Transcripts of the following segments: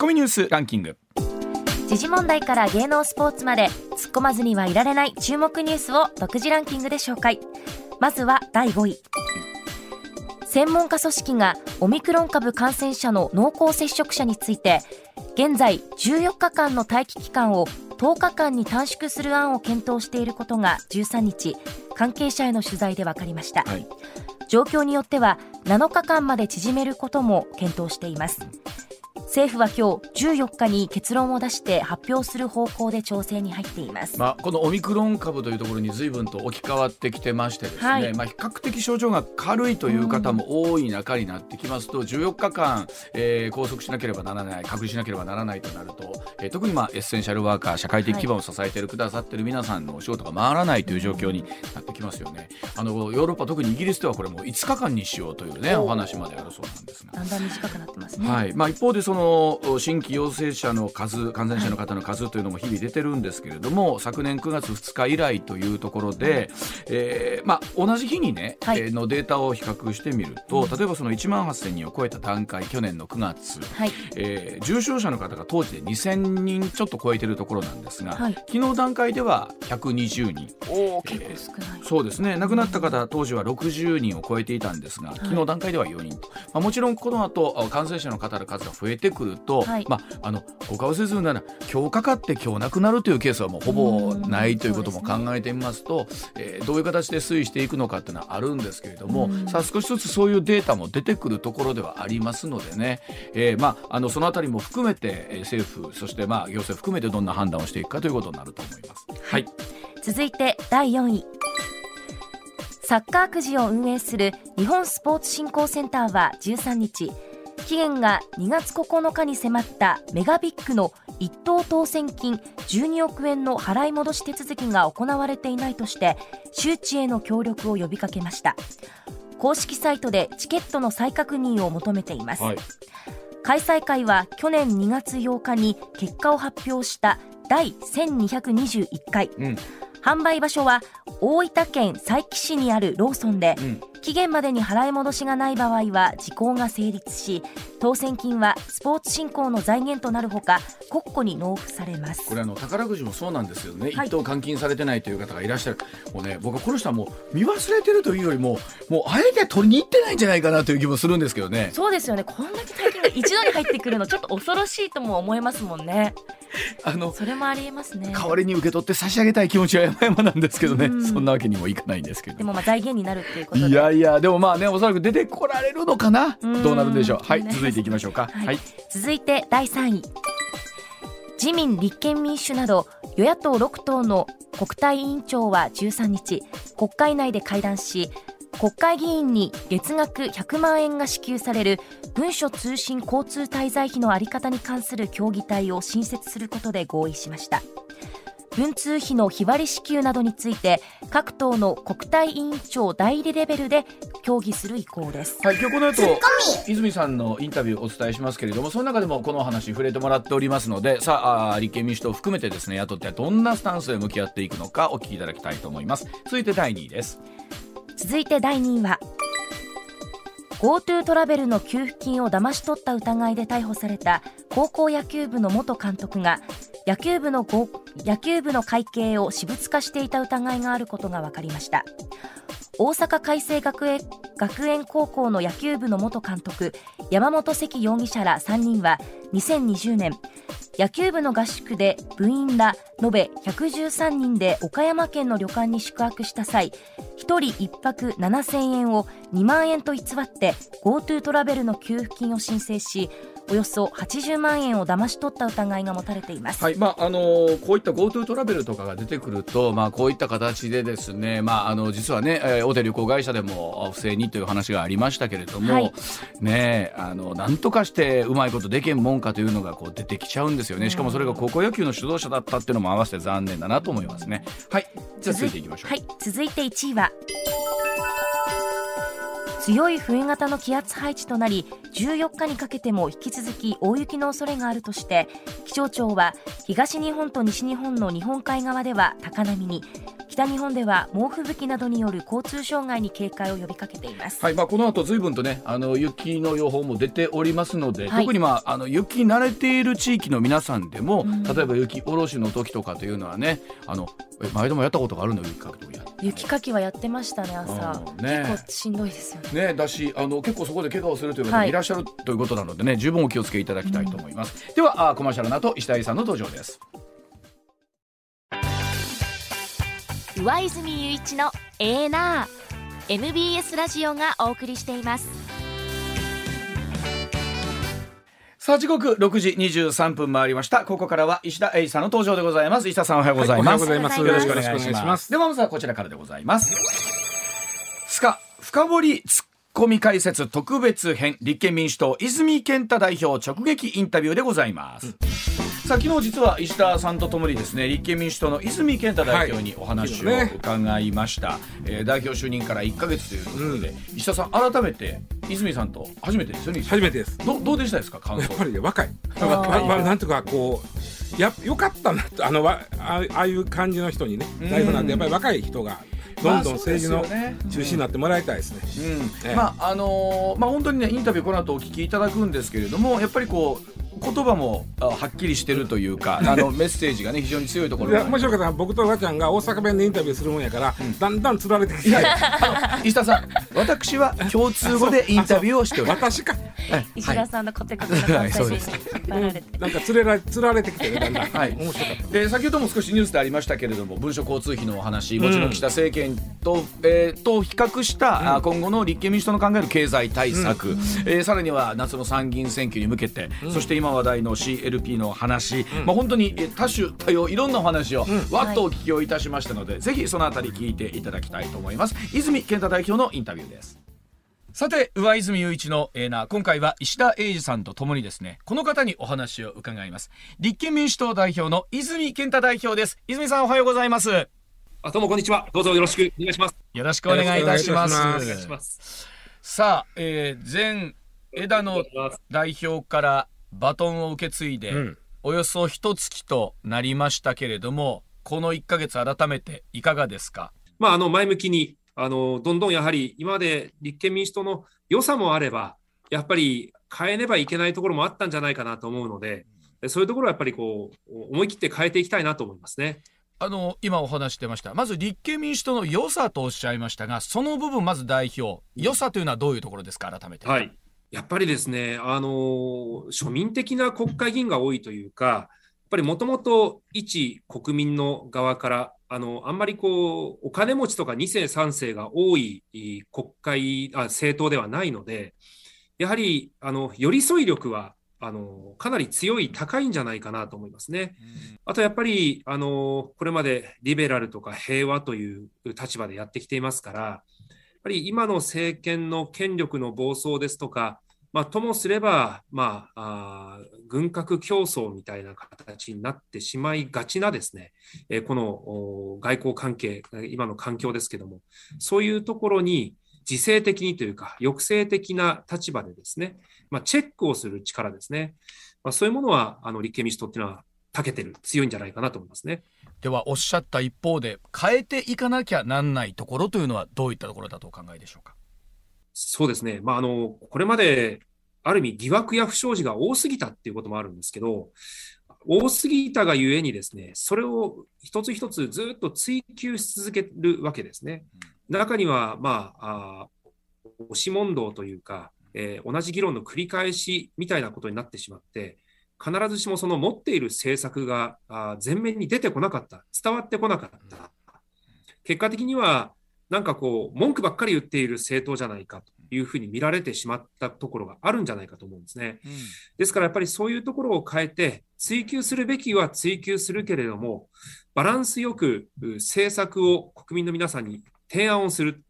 コミニュースランキング。時事問題から芸能スポーツまで突っ込まずにはいられない注目ニュースを独自ランキングで紹介。まずは第5位。専門家組織がオミクロン株感染者の濃厚接触者について現在14日間の待機期間を10日間に短縮する案を検討していることが13日関係者への取材で分かりました、はい、状況によっては7日間まで縮めることも検討しています政府は今日14日に結論を出して発表する方向で調整に入っています、まあ、このオミクロン株というところに随分と置き換わってきてましてですね、はい、まあ、比較的症状が軽いという方も多い中になってきますと、14日間、えー、拘束しなければならない隔離しなければならないとなると、えー、特に、まあ、エッセンシャルワーカー社会的基盤を支えてくださっている皆さんのお仕事が回らないという状況になってきますよね。あのヨーロッパ特にイギリスではこれもう5日間にしようというねお話まであるそうなんですが。だんだん短くなってますね、はい。まあ、一方でその新規陽性者の数感染者の方の数というのも日々出てるんですけれども昨年9月2日以来というところで、えーまあ、同じ日にね、はい、のデータを比較してみると例えばその1万8000人を超えた段階去年の9月、はい、えー、重症者の方が当時で2000人ちょっと超えてるところなんですが、はい、昨日段階では120人。お少ない、えー、そうですね。亡くなった方当時は60人を超えていたんですが昨日段階では4人と、まあ、もちろんこの後感染者の方の数が増えてくると、はい、まあ、あの他をせずなら今日かかって今日亡くなるというケースはもうほぼないということも考えてみますと、えー、どういう形で推移していくのかっていうのはあるんですけれども、さあ少しずつそういうデータも出てくるところではありますのでね、えー、まあ、あのそのあたりも含めて、えー、政府そしてまあ行政含めてどんな判断をしていくかということになると思います。はい、続いて第4位。サッカーくじを運営する日本スポーツ振興センターは13日期限が2月9日に迫ったメガビッグの一等当選金12億円の払い戻し手続きが行われていないとして周知への協力を呼びかけました。公式サイトでチケットの再確認を求めています、はい、開催会は去年2月8日に結果を発表した第1221回、うん。販売場所は大分県佐伯市にあるローソンで、うん、期限までに払い戻しがない場合は時効が成立し当選金はスポーツ振興の財源となるほか国庫に納付されます。これあの宝くじもそうなんですよね、はい、一等換金されてないという方がいらっしゃる。もうね僕はこの人はもう見忘れてるというよりももうあえて取りに行ってないんじゃないかなという気もするんですけどね。そうですよね。こんだけ大金が一度に入ってくるのちょっと恐ろしいとも思えますもんね。あのそれもありえますね。代わりに受け取って差し上げたい気持ちは山々なんですけどね、うん、そんなわけにもいかないんですけど。でもまあ財源になるっていうこといやいやでもまあねおそらく出てこられるのかな？どうなるんでしょう？はい続いていきましょうか、はい、はい、続いて第3位。自民立憲民主など与野党6党の国対委員長は13日国会内で会談し国会議員に月額100万円が支給される文書通信交通滞在費の在り方に関する協議体を新設することで合意しました文通費の日割り支給などについて各党の国対委員長代理レベルで協議する意向です。はい、今日この後泉さんのインタビューをお伝えしますけれどもその中でもこの話触れてもらっておりますのでさあ立憲民主党を含めてですね野党ってどんなスタンスで向き合っていくのかお聞きいただきたいと思います。続いて第2位です。続いて第2位は GoTo トラベルの給付金を騙し取った疑いで逮捕された高校野球部の元監督が野球部の野球部の会計を私物化していた疑いがあることが分かりました。大阪海星学園学園高校の野球部の元監督山本関容疑者ら3人は2020年野球部の合宿で部員ら延べ113人で岡山県の旅館に宿泊した際1人1泊7000円を2万円と偽って GoTo トラベルの給付金を申請しおよそ80万円を騙し取った疑いが持たれています、はいまああのー、こういった GoTo トラベルとかが出てくると、まあ、こういった形でですね、まあ、あの実はね、えー、大手旅行会社でも不正にという話がありましたけれども、はい、ねあのなんとかしてうまいことでけんもんかというのがこう出てきちゃうんですよね。しかもそれが高校野球の指導者だったっていうのも合わせて残念だなと思いますね。はいじゃあ続いていきましょう。はい続いて1位は強い冬型の気圧配置となり14日にかけても引き続き大雪の恐れがあるとして気象庁は東日本と西日本の日本海側では高波に北北日本では猛吹雪などによる交通障害に警戒を呼びかけています。はい、まあ、この後随分とね、あの雪の予報も出ておりますので、はい、特にまあ、あの雪慣れている地域の皆さんでも、うん、例えば雪下ろしの時とかというのはね、あの、前でもやったことがあるの？雪かき雪かきはやってましたね、朝。ね、結構しんどいですよね。ね、だし、あの、結構そこで怪我をするという方もいらっしゃる、はい、ということなのでね、十分お気をつけいただきたいと思います。うん、では、あコマーシャルの後、石田さんの登場です。上泉雄一のエーナー MBS ラジオがお送りしています。さあ時刻6時23分回りました。ここからは石田英二さんの登場でございます。石田さんおはようございます、はい、よろしくお願いします。ではまずはこちらからでございます。スカ深掘りツッコミ解説特別編立憲民主党泉健太代表直撃インタビューでございます、うんさあ昨日実は石田さんとともにですね立憲民主党の泉健太代表にお話を伺いました、はいねえー、代表就任から1か月というところで、うん、石田さん改めて泉さんと初めてですよね初めてです。どどうでしたですか感想。やっぱり、ね、若い。まあ、なんとかこうやよかったなとあのあああいう感じの人にね代表なんでやっぱり若い人がどんどん政治の中心になってもらいたいですね。うん。まああのー、まあ本当にねインタビューこの後お聞きいただくんですけれどもやっぱりこう言葉もはっきりしてるというかあのメッセージがね非常に強いところが。面白かった僕とおばちゃんが大阪弁でインタビューするもんやから、うん、だんだんつられてきて。石田さん私は共通語でインタビューをしております。私か、石田さんのコテコテの関西人なんかつれらつられてきてだんだん、はい、面白かった、えー、先ほども少しニュースでありましたけれども文書交通費のお話もちろん岸田政権と,、えー、と比較した、うん、今後の立憲民主党の考える経済対策、うん、えー、さらには夏の参議院選挙に向けて、うん、そして今話題の CL LP の話、うん、まあ、本当に多種多様いろんなお話をわっとお聞きをいたしましたので、はい、ぜひそのあたり聞いていただきたいと思います。泉健太代表のインタビューですさて上泉雄一のエーナー。今回は石田英二さんとともにですねこの方にお話を伺います。立憲民主党代表の泉健太代表です。泉さんおはようございます。あどうもこんにちは。どうぞよろしくお願いします。よろしくお願いいたします。お願いします。さあ、えー、前枝野代表からバトンを受け継いで、うん、およそ一月となりましたけれどもこの1か月改めていかがですか、まあ、あの前向きにあのどんどんやはり今まで立憲民主党の良さもあればやっぱり変えねばいけないところもあったんじゃないかなと思うのでそういうところはやっぱりこう思い切って変えていきたいなと思いますね。あの今お話してましたまず立憲民主党の良さとおっしゃいましたがその部分まず代表良さというのはどういうところですか？改めて。はいやっぱりですね、あの庶民的な国会議員が多いというか、ぱりもともと一国民の側から、あのあんまりこうお金持ちとか2世、3世が多い国会あ、政党ではないので、やはりあの寄り添い力はあのかなり強い、高いんじゃないかなと思いますね。あとやっぱりあのこれまでリベラルとか平和という立場でやってきていますから、ぱり今の政権の権力の暴走ですとか、まあ、ともすれば、まあ、あ軍拡競争みたいな形になってしまいがちなですね、えー、この外交関係、今の環境ですけども、そういうところに自制的にというか、抑制的な立場でですね、まあ、チェックをする力ですね、まあ、そういうものはあの立憲民主党っていうのは長けてる、強いんじゃないかなと思いますね。ではおっしゃった一方で変えていかなきゃなんないところというのはどういったところだとお考えでしょうか？そうですね、まあ、あのこれまである意味疑惑や不祥事が多すぎたっていうこともあるんですけど多すぎたがゆえにですねそれを一つ一つずっと追求し続けるわけですね。中には、まあ、あ押し問答というか、えー、同じ議論の繰り返しみたいなことになってしまって、必ずしもその持っている政策が前面に出てこなかった、伝わってこなかった。結果的には、なんかこう、文句ばっかり言っている政党じゃないかというふうに見られてしまったところがあるんじゃないかと思うんですね。うん、ですからやっぱりそういうところを変えて、追求するべきは追求するけれども、バランスよく政策を国民の皆さんに提案をする。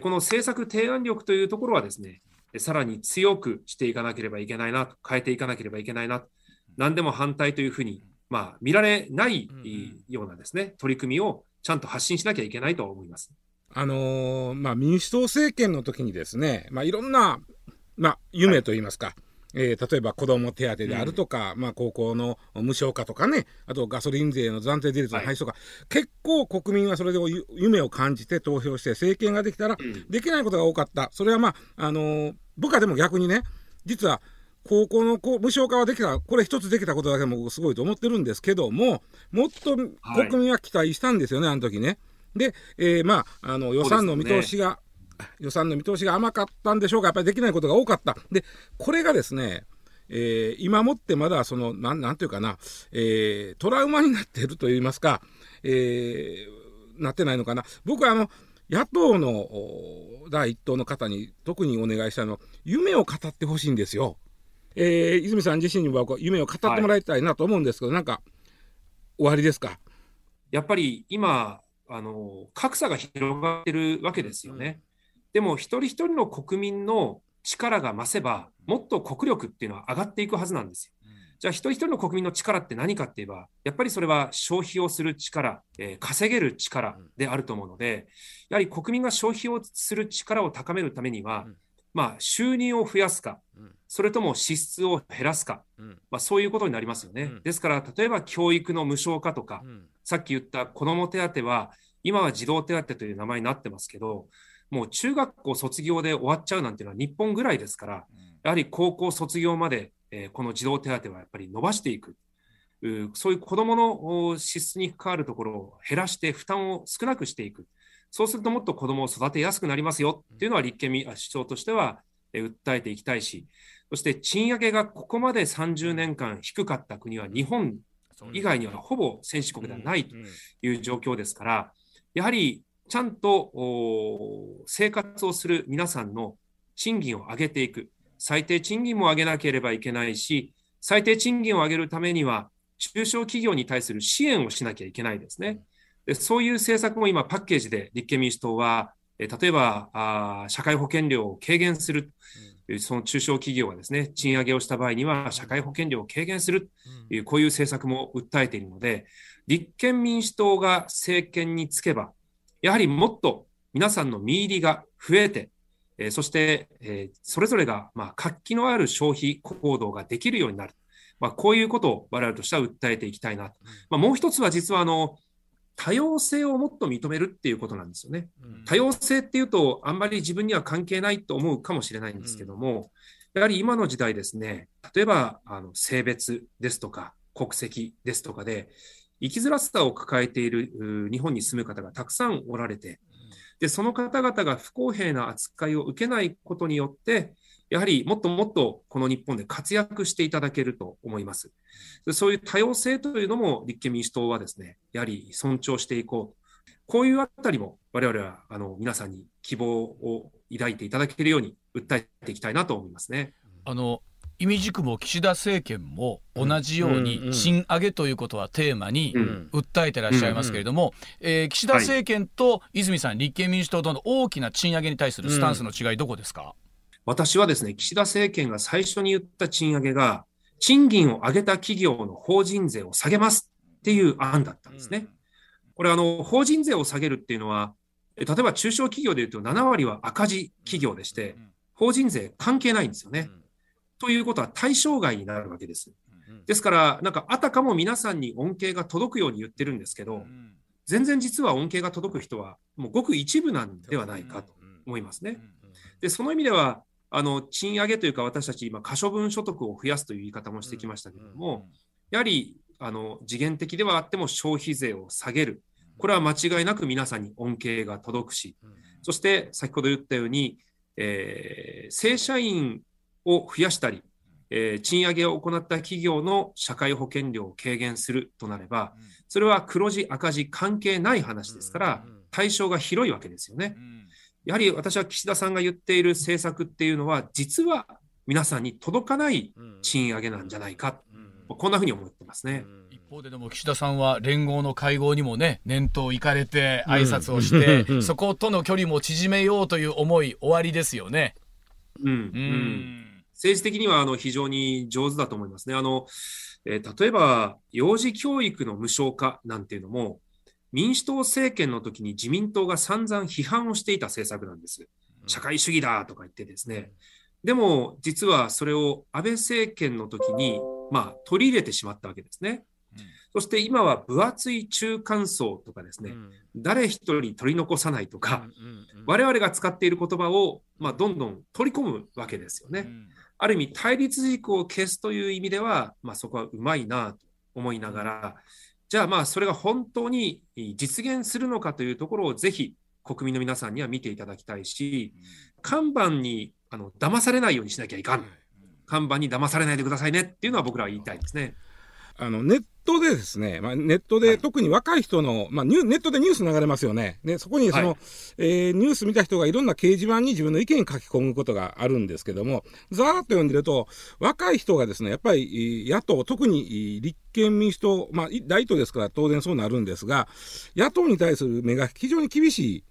この政策提案力というところはですね、さらに強くしていかなければいけないなと、変えていかなければいけないなと、何でも反対というふうに、まあ、見られないようなですね、取り組みをちゃんと発信しなきゃいけないと思います。あのー、まあ、民主党政権の時にですね、まあ、いろんな、まあ、夢といいますか、はい。えー、例えば子ども手当であるとか、うん、まあ、高校の無償化とかねあとガソリン税の暫定税率の廃止とか、はい、結構国民はそれで夢を感じて投票して政権ができたら、できないことが多かった。それはまあ、あのー、部下でも逆にね実は高校の無償化はできたこれ一つできたことだけもすごいと思ってるんですけどももっと国民は期待したんですよね、はい、あの時ね。で、えー、まああの予算の見通しが、予算の見通しが甘かったんでしょうか、やっぱりできないことが多かった。で、これがですね、えー、今もってまだその、なん、なんていうかな、えー、トラウマになっていると言いますか、えー、なってないのかな。僕はあの、野党の第一党の方に特にお願いしたのは、夢を語ってほしいんですよ。えー、泉さん自身には夢を語ってもらいたいなと思うんですけど、はい、なんか、終わりですか？やっぱり今、あの格差が広がってるわけですよね。でも一人一人の国民の力が増せば、もっと国力っていうのは上がっていくはずなんですよ。じゃあ一人一人の国民の力って何かって言えば、やっぱりそれは消費をする力、えー、稼げる力であると思うので、やはり国民が消費をする力を高めるためには、まあ、収入を増やすか、それとも支出を減らすか、まあ、そういうことになりますよね。ですから、例えば教育の無償化とか、さっき言った子ども手当は、今は児童手当という名前になってますけど、もう中学校卒業で終わっちゃうなんていうのは日本ぐらいですから、やはり高校卒業まで、えー、この児童手当はやっぱり伸ばしていく。そういう子どもの支出に関わるところを減らして負担を少なくしていく。そうするともっと子どもを育てやすくなりますよっていうのは立憲民主党としては訴えていきたいし、そして賃上げがここまで30年間低かった国は日本以外にはほぼ先進国ではないという状況ですから、やはりちゃんと生活をする皆さんの賃金を上げていく。最低賃金も上げなければいけないし、最低賃金を上げるためには、中小企業に対する支援をしなきゃいけないですね。でそういう政策も今、パッケージで立憲民主党は、え例えばあ社会保険料を軽減する、うん、その中小企業がですね、賃上げをした場合には、社会保険料を軽減する。という、こういう政策も訴えているので、立憲民主党が政権につけば、やはりもっと皆さんの見入りが増えて、えー、そして、えー、それぞれが、まあ、活気のある消費行動ができるようになる。まあ、こういうことを我々としては訴えていきたいなと。まあ、もう一つは実はあの、多様性をもっと認めるっていうことなんですよね。多様性っていうと、あんまり自分には関係ないと思うかもしれないんですけども、やはり今の時代ですね、例えばあの性別ですとか、国籍ですとかで、生きづらさを抱えている日本に住む方がたくさんおられて、で、その方々が不公平な扱いを受けないことによって、やはりもっともっとこの日本で活躍していただけると思います。そういう多様性というのも立憲民主党はですね、やはり尊重していこう。こういうあたりも我々はあの皆さんに希望を抱いていただけるように訴えていきたいなと思いますね。あの意味軸も岸田政権も同じように賃上げということはテーマに訴えてらっしゃいますけれども、えー、岸田政権と泉さん、立憲民主党との大きな賃上げに対するスタンスの違い、どこですか、私はですね、岸田政権が最初に言った賃上げが、賃金を上げた企業の法人税を下げますっていう案だったんですね。これ、あの、法人税を下げるっていうのは、例えば中小企業でいうと7割は赤字企業でして、法人税関係ないんですよね。ということは対象外になるわけです。ですから、なんかあたかも皆さんに恩恵が届くように言ってるんですけど、全然実は恩恵が届く人は、もうごく一部なんではないかと思いますね。で、その意味では、あの賃上げというか、私たち今、可処分所得を増やすという言い方もしてきましたけれども、やはりあの次元的ではあっても消費税を下げる、これは間違いなく皆さんに恩恵が届くし、そして先ほど言ったように、えー、正社員を増やしたり、えー、賃上げを行った企業の社会保険料を軽減するとなれば、それは黒字、赤字関係ない話ですから、対象が広いわけですよね。やはり私は岸田さんが言っている政策っていうのは、実は皆さんに届かない賃上げなんじゃないか、こんなふうに思ってますね。一方ででも岸田さんは連合の会合にもね念頭行かれて挨拶をして、うん、そことの距離も縮めようという思い終わりですよね。うん、うん。政治的にはあの非常に上手だと思いますね。あのえー、例えば幼児教育の無償化なんていうのも民主党政権の時に自民党が散々批判をしていた政策なんです。社会主義だとか言ってですね、でも、実はそれを安倍政権の時に、まあ、取り入れてしまったわけですね。そして今は分厚い中間層とかですね、うん、誰一人取り残さないとか、我々が使っている言葉を、まあ、どんどん取り込むわけですよね。うん、ある意味、対立軸を消すという意味では、まあ、そこはうまいなと思いながら、じゃあまあそれが本当に実現するのかというところをぜひ国民の皆さんには見ていただきたいし、看板にあの騙されないようにしなきゃいかん。看板に騙されないでくださいねっていうのは僕らは言いたいですね。あのネットでですね、まあ、ネットで特に若い人の、まあ、ネットでニュース流れますよね。でそこにその、はい、えー、ニュース見た人がいろんな掲示板に自分の意見書き込むことがあるんですけども、ざーっと読んでると、若い人がですね、やっぱり野党、特に立憲民主党、まあ、大党ですから当然そうなるんですが、野党に対する目が非常に厳しい。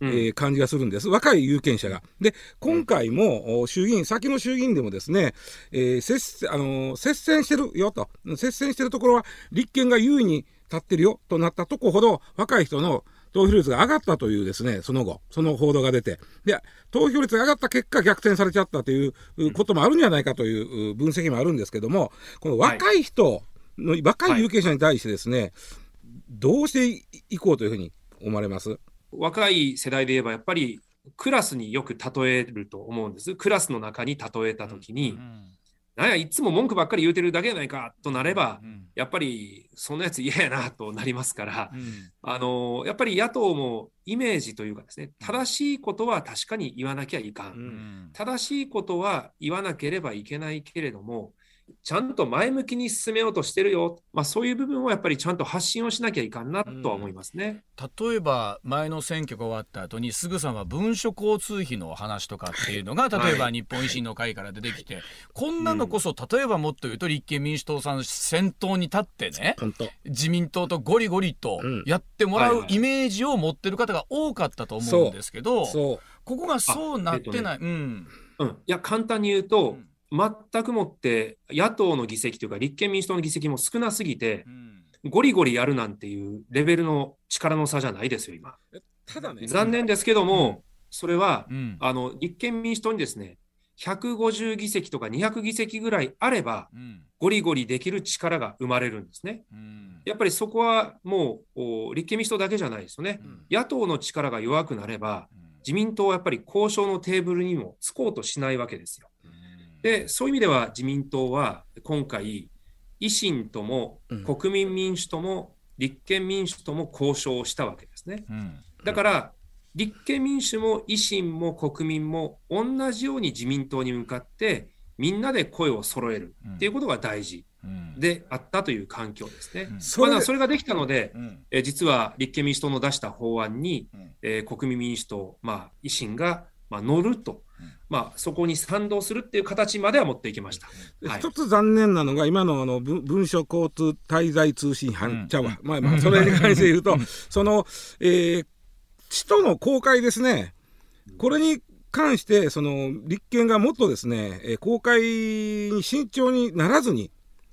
えー、感じがするんです。若い有権者が。で、今回も衆議院、先の衆議院でもですね、えー、接あのー、接戦してるよと、接戦してるところは立憲が優位に立ってるよとなったとこほど、若い人の投票率が上がったというですね、その後、その報道が出て、で、投票率が上がった結果逆転されちゃったということもあるんじゃないかという分析もあるんですけども、この若い人の、はい、若い。有権者に対してですね、どうしていこうというふうに思われます？若い世代で言えば、やっぱりクラスによく例えると思うんです。クラスの中に例えたときに、うん、なんや、いつも文句ばっかり言うてるだけやないかとなれば、うん、やっぱりそんなやつ嫌やなとなりますから、うん、あのやっぱり野党もイメージというかですね、正しいことは確かに言わなきゃいかん。正しいことは言わなければいけないけれども、ちゃんと前向きに進めようとしてるよ、まあ、そういう部分をやっぱりちゃんと発信をしなきゃいかんなとは思いますね、うん、例えば前の選挙が終わった後にすぐさま文書交通費の話とかっていうのが例えば日本維新の会から出てきて、はい、こんなのこそ例えばもっと言うと立憲民主党さん先頭に立ってね、自民党とゴリゴリとやってもらうイメージを持ってる方が多かったと思うんですけど、ここがそうなってない。うん。うん、いや簡単に言うと、うん全くもって野党の議席というか立憲民主党の議席も少なすぎて、うん、ゴリゴリやるなんていうレベルの力の差じゃないですよ、今。ただね、残念ですけども、うん、それは、うん、あの立憲民主党にですね、150議席とか200議席ぐらいあれば、ゴリゴリできる力が生まれるんですね。やっぱりそこはもう立憲民主党だけじゃないですよね。野党の力が弱くなれば、自民党はやっぱり交渉のテーブルにもつこうとしないわけですよ。でそういう意味では自民党は今回、維新とも国民民主とも立憲民主とも交渉をしたわけですね。だから立憲民主も維新も国民も同じように自民党に向かってみんなで声を揃える。っていうことが大事であったという環境ですね。それそれができたので、え実は立憲民主党の出した法案に、えー、国民民主党、まあ、維新が、まあ、乗るとまあ、そこに賛同するっていう形までは持っていきました。はい、一つ残念なのが、今のあの文書交通滞在通信犯ちゃうわ、まあまあ、それに関して言うと、その、えー、使途の公開ですね、これに関して、その立憲がもっとですね、えー、公開に慎重にならずに、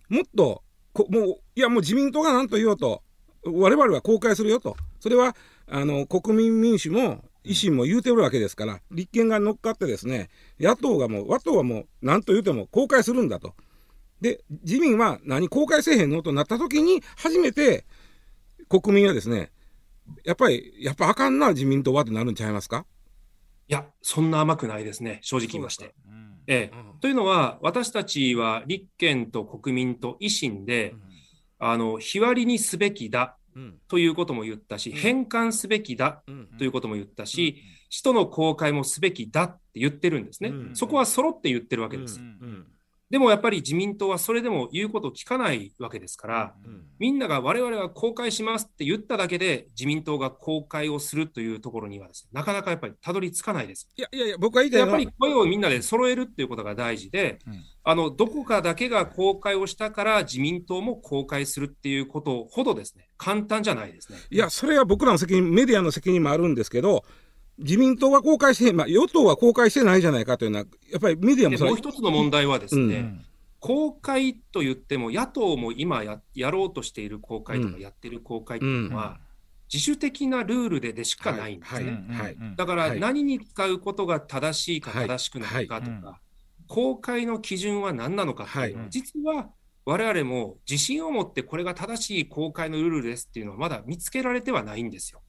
もっとこ、もう、いや、もう自民党が何と言おうと、我々は公開するよと、それはあの国民民主も維新も言うてるわけですから、立憲が乗っかってですね、野党がもう、和党はもう、何と言うても公開するんだと。で、自民は何公開せえへんのとなった時に、初めて国民はですね、やっぱり、やっぱあかんな、自民党はってなるんちゃいますか？いや、そんな甘くないですね、正直言いまして。うん、ええ、うん、というのは、私たちは立憲と国民と維新で、うん、あの日割りにすべきだということも言ったし、返還すべきだということも言ったし、使途の公開もすべきだって言ってるんですね。そこは揃って言ってるわけです。でもやっぱり自民党はそれでも言うことを聞かないわけですから、うん、みんなが我々は公開しますって言っただけで自民党が公開をするというところにはです、ね、なかなかやっぱりたどり着かないです。いやいやいや、僕は言いたいやっぱり声をみんなで揃えるっていうことが大事で、うん、あのどこかだけが公開をしたから自民党も公開するっていうことほどですね、簡単じゃないですね。いや、それは僕らの責任、メディアの責任もあるんですけど、自民党は公開して、まあ、与党は公開してないじゃないかというのは、やっぱりメディアももう一つの問題はですね、うん。公開と言っても、野党も今ややろうとしている公開とかやってる公開っていうのは、自主的なルールででしかないんですね。だから何に使うことが正しいか正しくないかとか、公開の基準は何なのかっていうのは、はい、実は我々も自信を持ってこれが正しい公開のルールですっていうのはまだ見つけられてはないんですよ。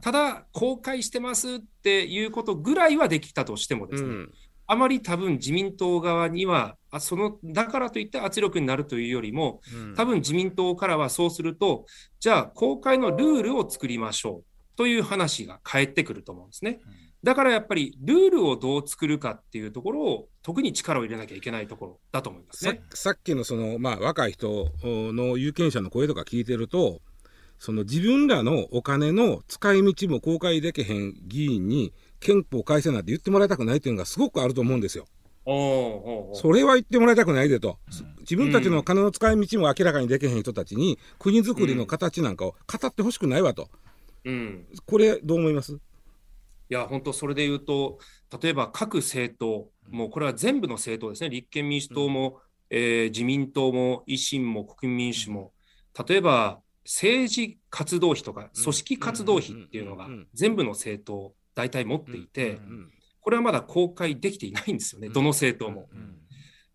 ただ、公開してますっていうことぐらいはできたとしてもですね、うん、あまり多分自民党側には、あそのだからといって圧力になるというよりも、多分自民党からはそうすると、じゃあ公開のルールを作りましょうという話が返ってくると思うんですね。だからやっぱりルールをどう作るかっていうところを特に力を入れなきゃいけないところだと思いますね。さっきのその、まあ、若い人の有権者の声とか聞いてるとその自分らのお金の使い道も公開できへん議員に憲法改正なんて言ってもらいたくないっていうのがすごくあると思うんですよ。それは言ってもらいたくないでと、うん、自分たちの金の使い道も明らかにできへん人たちに国づくりの形なんかを語ってほしくないわと、うん、これどう思います？いや本当それで言うと例えば各政党もうこれは全部の政党ですね。立憲民主党も、うん、えー、自民党も維新も国民民主も。例えば政治活動費とか組織活動費っていうのが全部の政党大体持っていて、これはまだ公開できていないんですよね、どの政党も。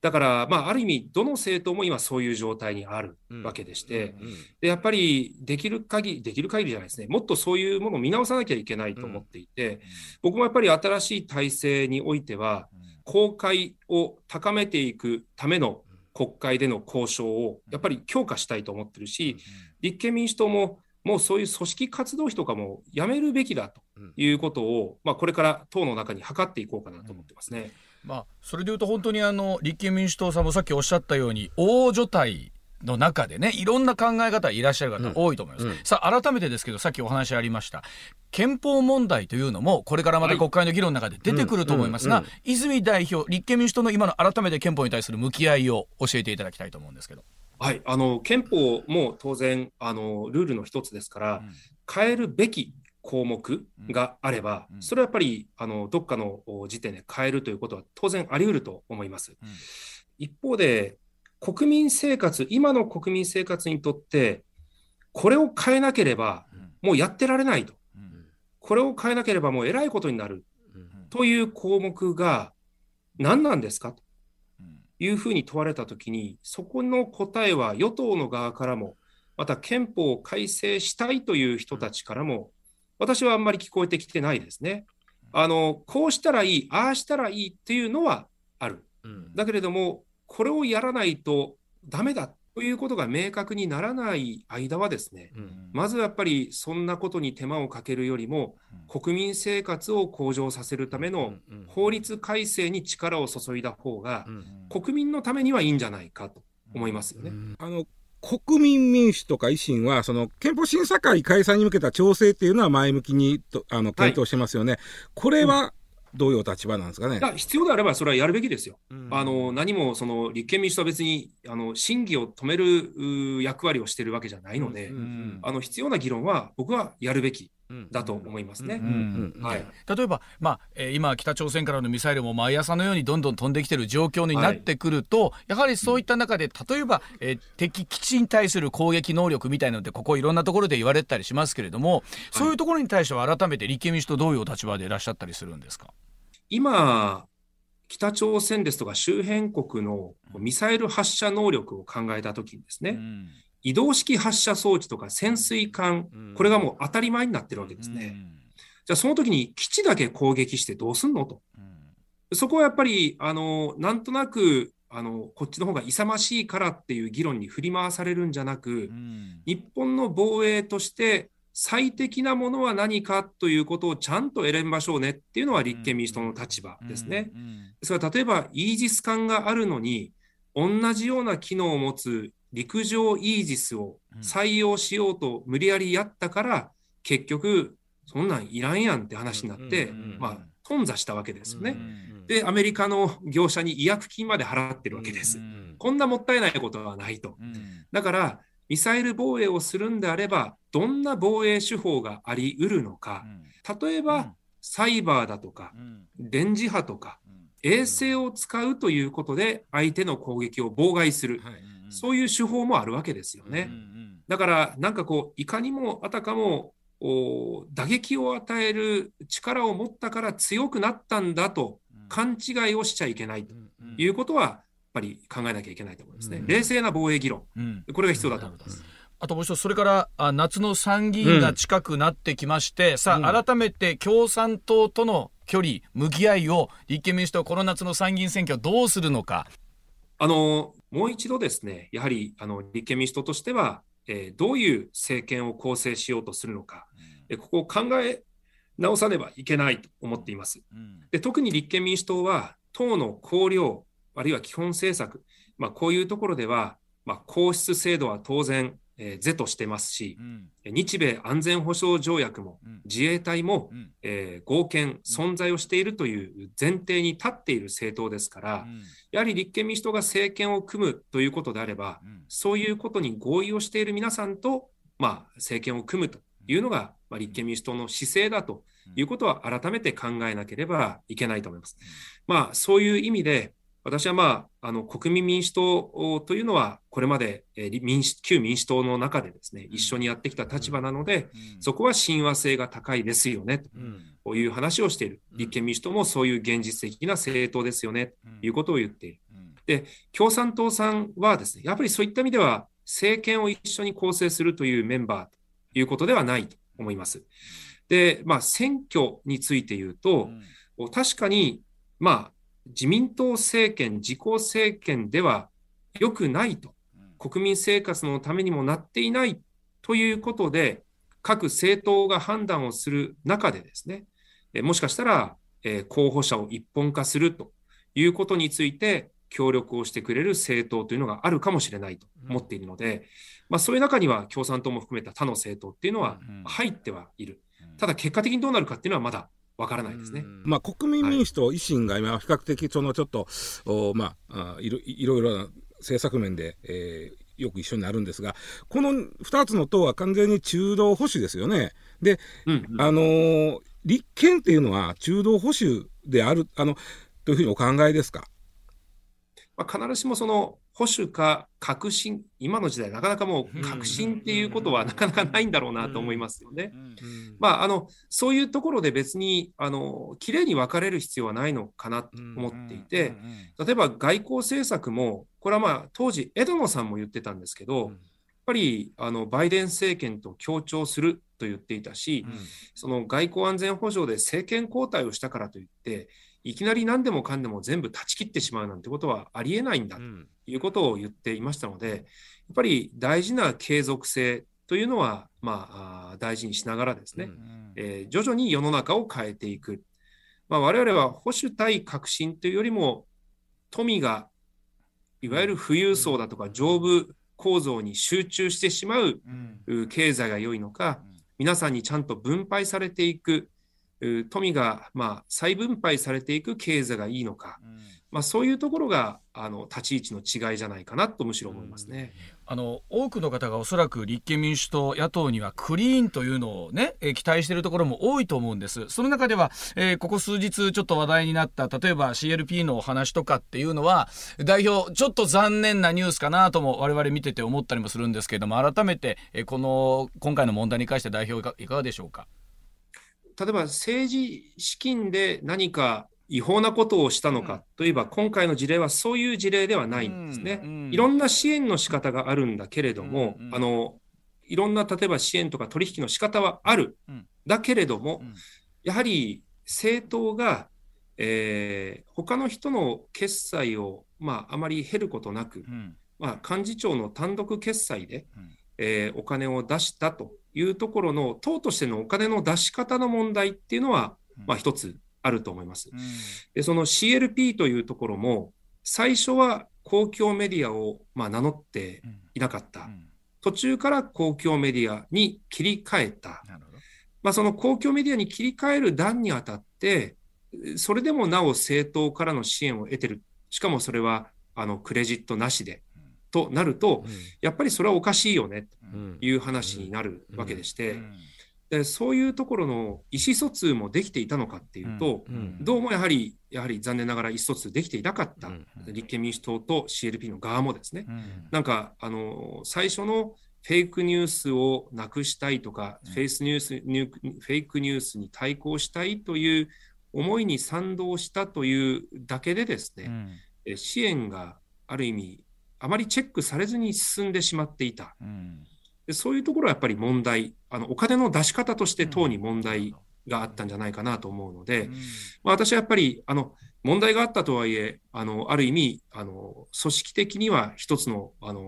だから、まあ、ある意味、どの政党も今そういう状態にあるわけでして、でやっぱりできる限り、できる限りじゃないですね、もっとそういうものを見直さなきゃいけないと思っていて、僕もやっぱり新しい体制においては、公開を高めていくための国会での交渉をやっぱり強化したいと思ってるし、立憲民主党ももうそういう組織活動費とかもやめるべきだということを、まあ、これから党の中に図っていこうかなと思ってますね。まあ、それでいうと本当にあの立憲民主党さんもさっきおっしゃったように大所帯の中でねいろんな考え方いらっしゃる方多いと思います、うん。うん、さあ改めてですけどさっきお話ありました憲法問題というのもこれからまた国会の議論の中で出てくると思いますが、泉代表立憲民主党の今の改めて憲法に対する向き合いを教えていただきたいと思うんですけど。はい、あの憲法も当然あのルールの一つですから、うん、変えるべき項目があれば、うん、それはやっぱりあのどっかの時点で変えるということは当然あり得ると思います。うん、一方で国民生活今の国民生活にとってこれを変えなければもうやってられないと、これを変えなければもうえらいことになる。という項目が何なんですか？というふうに問われたときに、そこの答えは与党の側からも、また憲法を改正したいという人たちからも、私はあんまり聞こえてきてないですね。あのこうしたらいい、ああしたらいいっていうのはある。だけれども、これをやらないとダメだということが明確にならない間はですね、うん、まずやっぱりそんなことに手間をかけるよりも、うん、国民生活を向上させるための法律改正に力を注いだ方が、国民のためにはいいんじゃないかと思いますよね。あの国民民主とか維新は、その憲法審査会開催に向けた調整っていうのは前向きにとあの検討してますよね。はい、これはどういう立場なんですかね。必要であれば、それはやるべきですよ。うん、あの何もその立憲民主党は別にあの審議を止める役割をしているわけじゃないので、うんうん、あの必要な議論は僕はやるべき。だと思いますね。例えば、まあえー、今北朝鮮からのミサイルも毎朝のようにどんどん飛んできてる状況になってくると、はい、やはりそういった中で例えば、えー、敵基地に対する攻撃能力みたいなのでここいろんなところで言われたりしますけれども、そういうところに対しては改めて立憲民主党どういう立場でいらっしゃったりするんですか？今、北朝鮮ですとか周辺国のミサイル発射能力を考えたときにですね、うん、移動式発射装置とか潜水艦、うん、これがもう当たり前になってるわけですね。うん、じゃあその時に基地だけ攻撃してどうすんのと。そこはやっぱり、あの、なんとなく、あの、こっちの方が勇ましいからっていう議論に振り回されるんじゃなく、日本の防衛として最適なものは何かということをちゃんと選びましょうねっていうのは立憲民主党の立場ですね。ですから例えばイージス艦があるのに同じような機能を持つ陸上イージスを採用しようと無理やりやったから結局そんなんいらんやんって話になってまあ頓挫したわけですよね。でアメリカの業者に違約金まで払ってるわけです。こんなもったいないことはないと。だからミサイル防衛をするんであれば、どんな防衛手法がありうるのか、例えば、サイバーだとか、電磁波とか、衛星を使うということで相手の攻撃を妨害する、そういう手法もあるわけですよね。だから、なんかこう、いかにもあたかも打撃を与える力を持ったから強くなったんだと勘違いをしちゃいけないということは、やっぱり考えなきゃいけないと思いますね。冷静な防衛議論、これが必要だと思います。あともう一つ、それからあ夏の参議院が近くなってきまして、うん、さあ、改めて共産党との距離、向き合いを立憲民主党、この夏の参議院選挙、どうするのか。あのもう一度ですね、やはりあの立憲民主党としては、えー、どういう政権を構成しようとするのか、うん、ここを考え直さねばいけないと思っています。うん、で特に立憲民主党は、党の綱領、あるいは基本政策、まあ、こういうところでは、まあ、皇室制度は当然、えー、是としてますし、うん、日米安全保障条約も、うん、自衛隊も、うん、えー、合憲、存在をしているという前提に立っている政党ですから、やはり立憲民主党が政権を組むということであれば、そういうことに合意をしている皆さんと、まあ、政権を組むというのが、まあ、立憲民主党の姿勢だということは改めて考えなければいけないと思います。まあ、そういう意味で、私はまあ、あの、国民民主党というのは、これまで、えー、民主、旧民主党の中でですね、一緒にやってきた立場なので、そこは親和性が高いですよね、という話をしている。立憲民主党もそういう現実的な政党ですよね、ということを言っている。で、共産党さんはですね、やっぱりそういった意味では、政権を一緒に構成するというメンバーということではないと思います。で、まあ、選挙について言うと、確かに、まあ、自民党政権、自公政権では良くないと、国民生活のためにもなっていないということで、各政党が判断をする中でですね、もしかしたら、え候補者を一本化するということについて、協力をしてくれる政党というのがあるかもしれないと思っているので、まあ、そういう中には共産党も含めた他の政党っていうのは入ってはいる。ただ結果的にどうなるかっていうのはまだわからないですね。まあ、国民民主党、維新が今、比較的、そのちょっと、おまあ、いろいろいろな政策面で、えー、よく一緒になるんですが、この2つの党は完全に中道保守ですよね。で、うんうん、あのー、立憲っていうのは中道保守である、あの、というふうにお考えですか？まあ、必ずしもその保守か革新、今の時代、なかなかもう革新っていうことはなかなかないんだろうなと思いますよね。まあ、あの、そういうところで別に、あの、綺麗に分かれる必要はないのかなと思っていて、例えば外交政策も、これはまあ、当時、枝野さんも言ってたんですけど、やっぱり、あの、バイデン政権と協調すると言っていたし、その外交安全保障で政権交代をしたからといって、いきなり何でもかんでも全部断ち切ってしまうなんてことはありえないんだということを言っていましたので、やっぱり大事な継続性というのは、まあ、大事にしながらですね、えー、徐々に世の中を変えていく。まあ、我々は保守対革新というよりも、富がいわゆる富裕層だとか上部構造に集中してしまう経済が良いのか、皆さんにちゃんと分配されていく富がまあ再分配されていく経済がいいのか、うん、まあ、そういうところがあの立ち位置の違いじゃないかなとむしろ思いますね。あの多くの方がおそらく立憲民主党野党にはクリーンというのをね、え期待しているところも多いと思うんですその中では、えー、ここ数日ちょっと話題になった例えば CLP のお話とかっていうのは代表ちょっと残念なニュースかなとも我々見てて思ったりもするんですけれども改めて、えこの今回の問題に関して代表いかがでしょうか？例えば政治資金で何か違法なことをしたのか。といえば、今回の事例はそういう事例ではないんですね。いろんな支援の仕方があるんだけれども、あのいろんな例えば支援とか取引の仕方はある。だけれども、やはり政党が、えー、他の人の決済を、まあ、あまり減ることなく、まあ、幹事長の単独決済で、えー、お金を出したというところの党としてのお金の出し方の問題っていうのは、まあ、一つあると思います。でその CLP というところも最初は公共メディアを、まあ、名乗っていなかった、途中から公共メディアに切り替えた、まあ、その公共メディアに切り替える段にあたってそれでもなお政党からの支援を得てる。しかもそれはあのクレジットなしでとなると、やっぱりそれはおかしいよねという話になるわけでして、でそういうところの意思疎通もできていたのかっていうと、どうもやはり、やはり残念ながら意思疎通できていなかった、立憲民主党と CLP の側もですね、なんかあの最初のフェイクニュースをなくしたいとか、フェイスニュースフェイクニュースに対抗したいという思いに賛同したというだけでですね、うん、支援がある意味、あまりチェックされずに進んでしまっていた。うん、でそういうところはやっぱり問題、あのお金の出し方として党に問題があったんじゃないかなと思うので、まあ、私はやっぱりあの問題があったとはいえ、あのある意味あの、組織的には一つのあの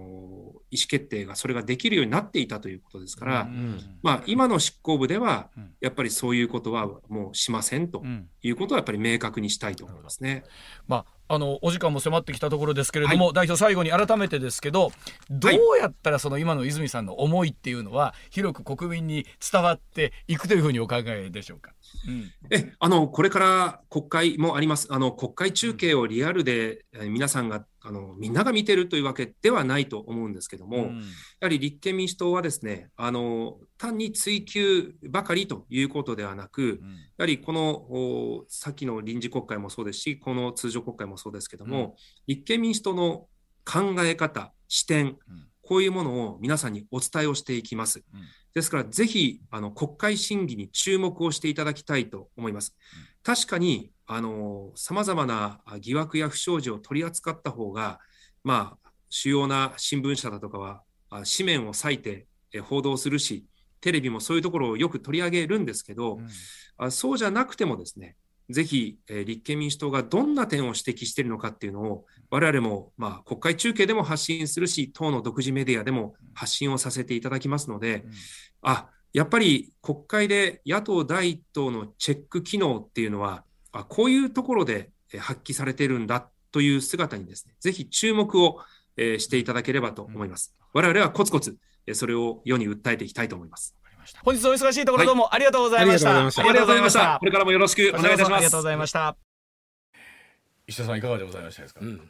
意思決定がそれができるようになっていたということですから、うん、まあ、今の執行部では、やっぱりそういうことはもうしませんということはやっぱり明確にしたいと思いますね。まああのお時間も迫ってきたところですけれども、はい、代表最後に改めてですけどどうやったらその今の泉さんの思いっていうのは広く国民に伝わっていくというふうにお考えでしょうか？うん、えあのこれから国会もあります。あの国会中継をリアルで、うん、皆さんがあのみんなが見てるというわけではないと思うんですけども、うん、やはり立憲民主党はですねあの単に追及ばかりということではなく、うん、やはりこのさっきの臨時国会もそうですしこの通常国会もそうですけども、うん、立憲民主党の考え方視点、こういうものを皆さんにお伝えをしていきます。ですから、ぜひあの国会審議に注目をしていただきたいと思います。確かにさまざまな疑惑や不祥事を取り扱った方が、まあ、主要な新聞社だとかは紙面を割いて報道するし、テレビもそういうところをよく取り上げるんですけど、うん、そうじゃなくてもですね、ぜひ、えー、立憲民主党がどんな点を指摘しているのかっていうのを、我々も、まあ、国会中継でも発信するし、党の独自メディアでも発信をさせていただきますので、うん、あやっぱり国会で野党第一党のチェック機能っていうのは、あこういうところで発揮されているんだという姿にですね、ぜひ注目を、えー、していただければと思います。我々はコツコツ、それを世に訴えていきたいと思います。本日お忙しいところどうもありがとうございました。はい、ありがとうございました。これからもよろしくお願いいたします。ありがとうございました。石田さんいかがでございましたですか？うん、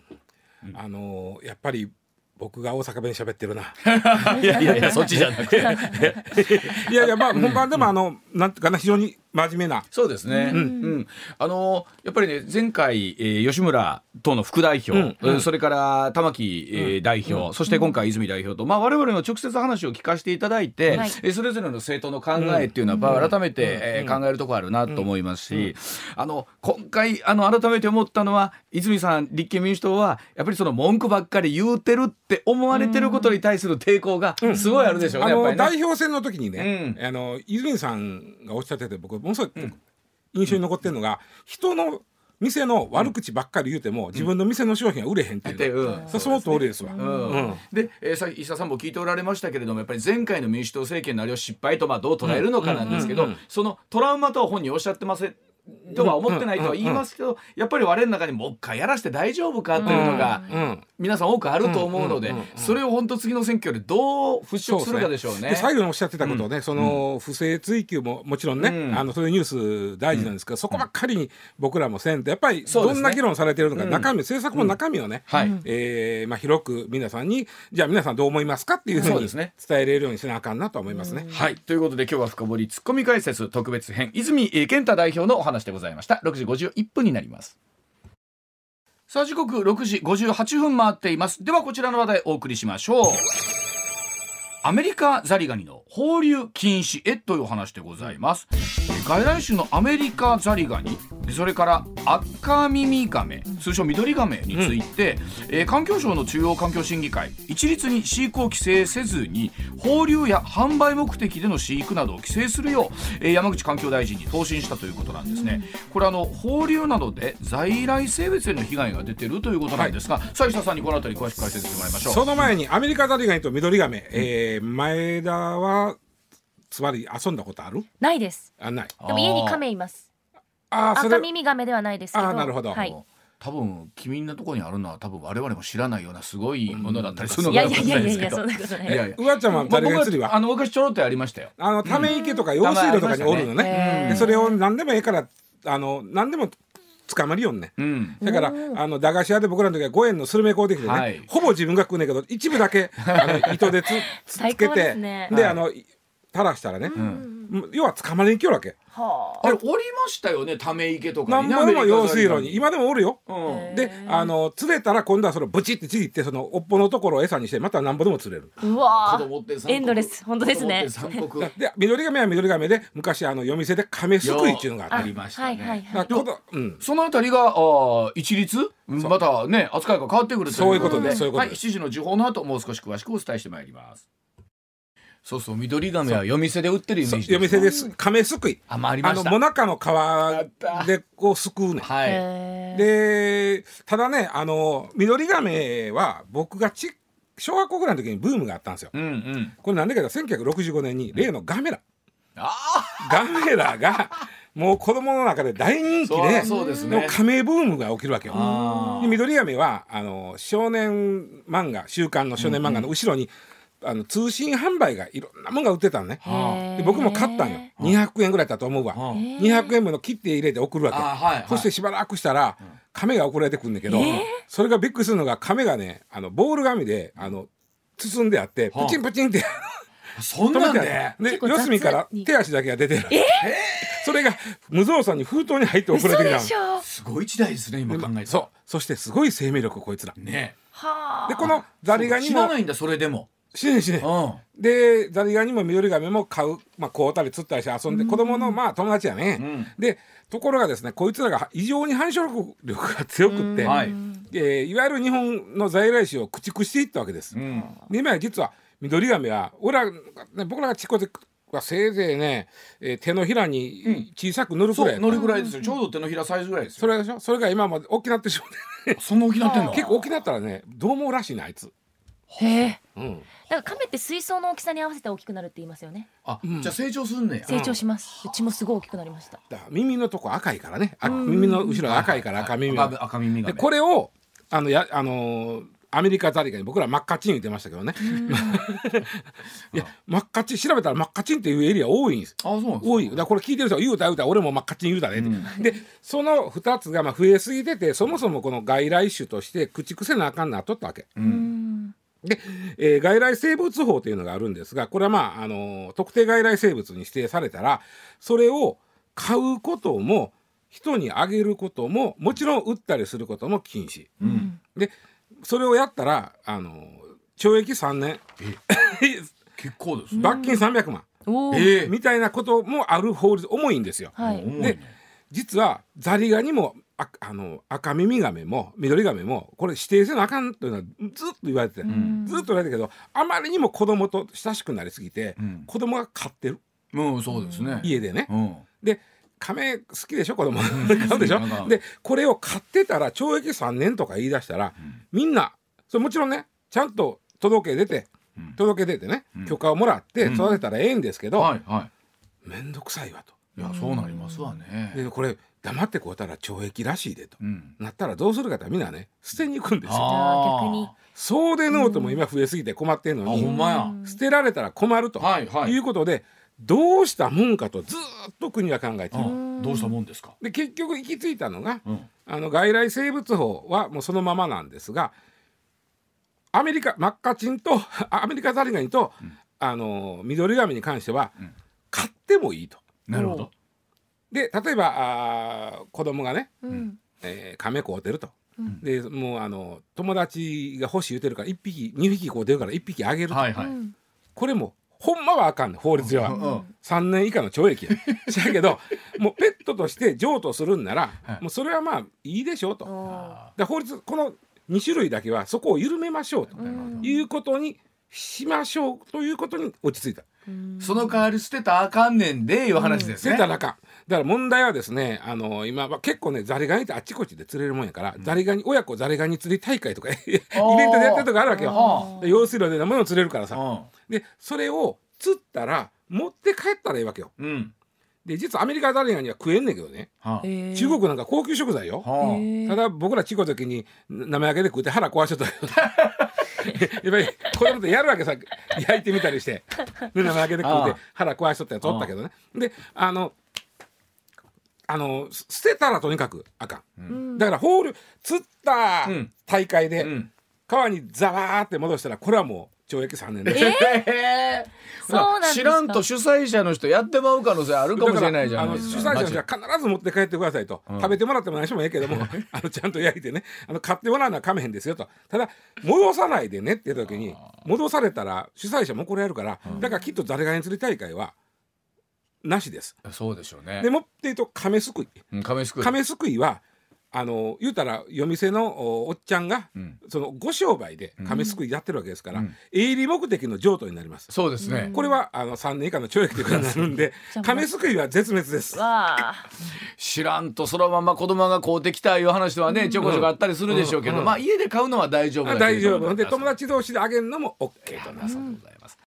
あのー、やっぱり僕が大阪弁喋ってるな。いやいやいや、そっちじゃなくて。いやいや、まあ、本番でも、あの、なんていうかな、非常に真面目な。そうですね。うん、うん、あの、やっぱりね、前回、えー、吉村党の副代表、うん、それから玉木、えー、代表、そして今回泉代表と、まあ、我々の直接話を聞かせていただいて、はい、えそれぞれの政党の考えっていうのは、改めて、えー、考えるところあるなと思いますし、あの、今回、あの、改めて思ったのは、泉さん、立憲民主党は、やっぱりその文句ばっかり言うてるって思われてることに対する抵抗がすごいあるでしょうね。あの、代表選の時にね、あの、泉さんがおっしゃってて、僕、ものすごい印象に残ってるのが、人の店の悪口ばっかり言うても、自分の店の商品は売れへんっていう、うん、その通りですわ。で、えー、さ石田さんも聞いておられましたけれどもやっぱり前回の民主党政権のあれを失敗とまあどう捉えるのかなんですけど、そのトラウマとは本人おっしゃってませんとは思ってないとは言いますけど、やっぱり我の中にもう一回やらして大丈夫かというのが、皆さん多くあると思うので、それを本当次の選挙でどう払拭するかでしょうね。最後におっしゃってたことね、その不正追及ももちろんね、あのそういうニュース大事なんですけど、そこばっかりに僕らもせんとやっぱりどんな議論されてるのか、中身政策も中身をね、えまあ広く皆さんにじゃあ皆さんどう思いますかっていうふうに伝えれるようにしなあかんなと思いますね。はい。ということで今日は深掘りツッコミ解説特別編泉健太代表のお話でございました。6時51分になります。さあ時刻6時58分回っています。ではこちらの話題お送りしましょう。アメリカザリガニの放流禁止へという話でございます。外来種のアメリカザリガニそれから赤耳ガメ通称緑ガメについて、うん、えー、環境省の中央環境審議会一律に飼育を規制せずに放流や販売目的での飼育などを規制するよう、えー、山口環境大臣に答申したということなんですね、うん、これあの放流などで在来生物への被害が出てるということなんですが、はい、斉下さんにこの辺り詳しく解説してもらいましょう。その前にアメリカザリガニと緑ガメ、えー、前田はつまり遊んだことある？ないです。あない。でも家に亀います。あ赤耳亀ではないですけど。あなるほど、はい、多分君のところにあるのは多分我々も知らないようなすごいものだったりするのかもしれないですけど。いやいやいやいやそんなことない。いやいや。うわちゃんは誰が釣りは、あの昔ちょろっとやりましたよ。あのため池とか用水路とかにおるのね。でそれを何でもええからあの何でも捕まりよんね、うん、だからあの駄菓子屋で僕らの時は5円のスルメ買うてきてね、はい、ほぼ自分が食うねんけど一部だけあの糸でつつけて。で、ね、あの垂らしたらね、うん。要は捕まりに来るわけ。はあ。れおりましたよねため池とかなんにねぼでも用水路に今でもおるよ。うん。であの釣れたら今度はそのブチってちぎってその尾っぽのところを餌にしてまたなんぼでも釣れる。あうわ子供って三国。エンドレス。本当ですね。で緑亀は緑亀で昔あの夜店で亀すくいっていうのがありましたね。はいはいうん。そのあたりがあー一律？またね扱いが変わってくるとそういうことでですそういうことはいです7時の時報の後もう少し詳しくお伝えしてまいりますそうそう緑亀は夜店で売ってるイメージ夜店です。亀すくい。あまあありました。あのもなかの皮でこうすくうねはい。でただねあの緑亀は僕がち小学校ぐらいの時にブームがあったんですよ。うんうん。これなんでかというと1965年に例のガメラ。あガメラが もう子供の中で大人気でそうですね。もう亀ブームが起きるわけよ。緑亀はあの少年漫画週刊の少年漫画の後ろに、あの通信販売がいろんなものが売ってたのね。で僕も買ったんよ。200円ぐらいだったと思うわ。あへー。200円分の切って入れて送るわけ。あはいはい。そしてしばらくしたら亀が送られてくるんだけど、えー。それがびっくりするのが亀がねあのボール紙であの包んであってはあ。プチンプチンって。そん止めてなんであるで四隅からに手足だけが出てる。それが無造作に封筒に入って送ら嘘れてきたすごい時代ですね今考えてそう。そしてすごい生命力こいつら。ね。はあ。でこのザリガニも知らないんだそれでも死ね死ね。うん。でザリガニも緑ガメも買う、まあ、買うたり釣ったりして遊んで子供のまあ友達やね、うん。でところがですねこいつらが異常に繁殖力が強くって、はい。えーいわゆる日本の在来種を駆逐していったわけです。うん。で今や実は緑ガメは俺ら、ね、僕らがちっこではせいぜいね、えー手のひらに小さく塗るくらいう乗るぐらいですよ。ちょうど手のひらサイズぐらいですよ。それでしょそれが今まで大きなってしまってそんな大きなってんの？結構大きなったらねどう猛らしいなあいつ。へえうんだから亀って水槽の大きさに合わせて大きくなるって言いますよね。あじゃあ成長すんねや。成長します。うちもすごい大きくなりました。だから耳のとこ赤いからね。あ耳の後ろが赤いから赤耳が赤赤耳がでこれをあのやあのーアメリカザリガニ僕ら真っ赤チン言ってましたけどね。いや真っ赤チン調べたら真っ赤チンっていうエリア多いんです。あそうなんです多いよ。だからこれ聞いてる人は言うた言うた俺も真っ赤チン言うたねって、でその2つがまあ増えすぎててそもそもこの外来種として駆逐せなあかんなっとったわけ。うんで、えー外来生物法というのがあるんですがこれはまあ、あのー特定外来生物に指定されたらそれを買うことも人にあげることももちろん売ったりすることも禁止。うん。でそれをやったら、あのー懲役3年。結構です罰金300万、ええ。みたいなこともある法律重いんですよ。はい。で実はザリガニもああの赤耳ガメも緑ガメもこれ指定せなあかんというのはずっと言われてて、ん。ずっと言われてるけどあまりにも子供と親しくなりすぎて、うん。子供が飼ってる。うんそうですね。家でね。うん。で亀好きでしょ子供。飼うでしょ。でこれを飼ってたら懲役3年とか言い出したら、みんなそれもちろんねちゃんと届け出て、うん。届け出てね、うん。許可をもらってうん。育てたらええんですけど、はいは面倒くさいわと。いいやそうなりますわね。でこれ黙ってこうたら懲役らしいでと。うん。なったらどうするかってみんなね捨てに行くんですよ。逆に。そうでノートも今増えすぎて困ってんのあほに、んまや。うん。捨てられたら困ると、はいはい。い、うことでどうしたもんかとずーっと国は考えている。うんどうしたもんですか？で結局行き着いたのがうん。あの外来生物法はもうそのままなんですがアメリカマッカチンとあ アメリカザリガニと、あの緑ガメに関しては、ん。買ってもいいと。なるほど。で例えばあー子供がね、うん。えー、亀買うてると。うん。でもうあの友達が欲しい言うてるから1匹2匹買うてるから1匹あげると、はいはい。うん。これもほんまはあかんねん法律上は、うんうん3年以下の懲役や。だけど もうペットとして譲渡するんなら、はい。もうそれはまあいいでしょうと。で法律この2種類だけはそこを緩めましょうということにしましょうということに落ち着いた。うんその代わり捨てたらあかんねんでいう話ですね。捨てたらあかん。だから問題はですねあの今は結構ねザリガニってあっちこっちで釣れるもんやから、ザリガニ親子ザリガニ釣り大会とか イベントでやってるとかあるわけよ。用水路で生の釣れるからさ。ーでそれを釣ったら持って帰ったらいいわけよ。うん。うんで実はアメリカザリガニは食えんねんけどね。中国なんか高級食材よ。ただ僕らちっこい時に生焼けで食って腹壊しとった っぱり子供ってやるわけさ焼いてみたりして。で生焼けで食って腹壊しとったやつおったけどね。であのあのす捨てたらとにかくあかん、うん。だからホール釣ったうん。大会で、うん。川にザワーって戻したらこれはも懲役3年です。え そうなん知らんと主催者の人やってまう可能性あるかもしれないじゃあのないです主催者の人か。は必ず持って帰ってくださいと、うん。食べてもらっても何してもええけども あのちゃんと焼いてね。あの買ってもらうのはかめへんですよと。ただ戻さないでねって言った時に戻されたら主催者もこれやるから、だからきっとザリガニ釣り大会はなしです。そうでしょうね。でもって言うと亀すくい。うん亀すくい。亀すくいはあの言うたら夜店のおおっちゃんが、うんそのご商売で亀すくいやってるわけですから、うん営利目的の譲渡になります。そうですね。これはあの3年以下の懲役ということになるんで亀すくいは絶滅です。知らんとそのまま子供が買うてきたいう話はねちょこちょこあったりするでしょうけど、うんまあ家で買うのは大丈夫大丈夫。で友達同士であげるのも OK となる。そうでございます。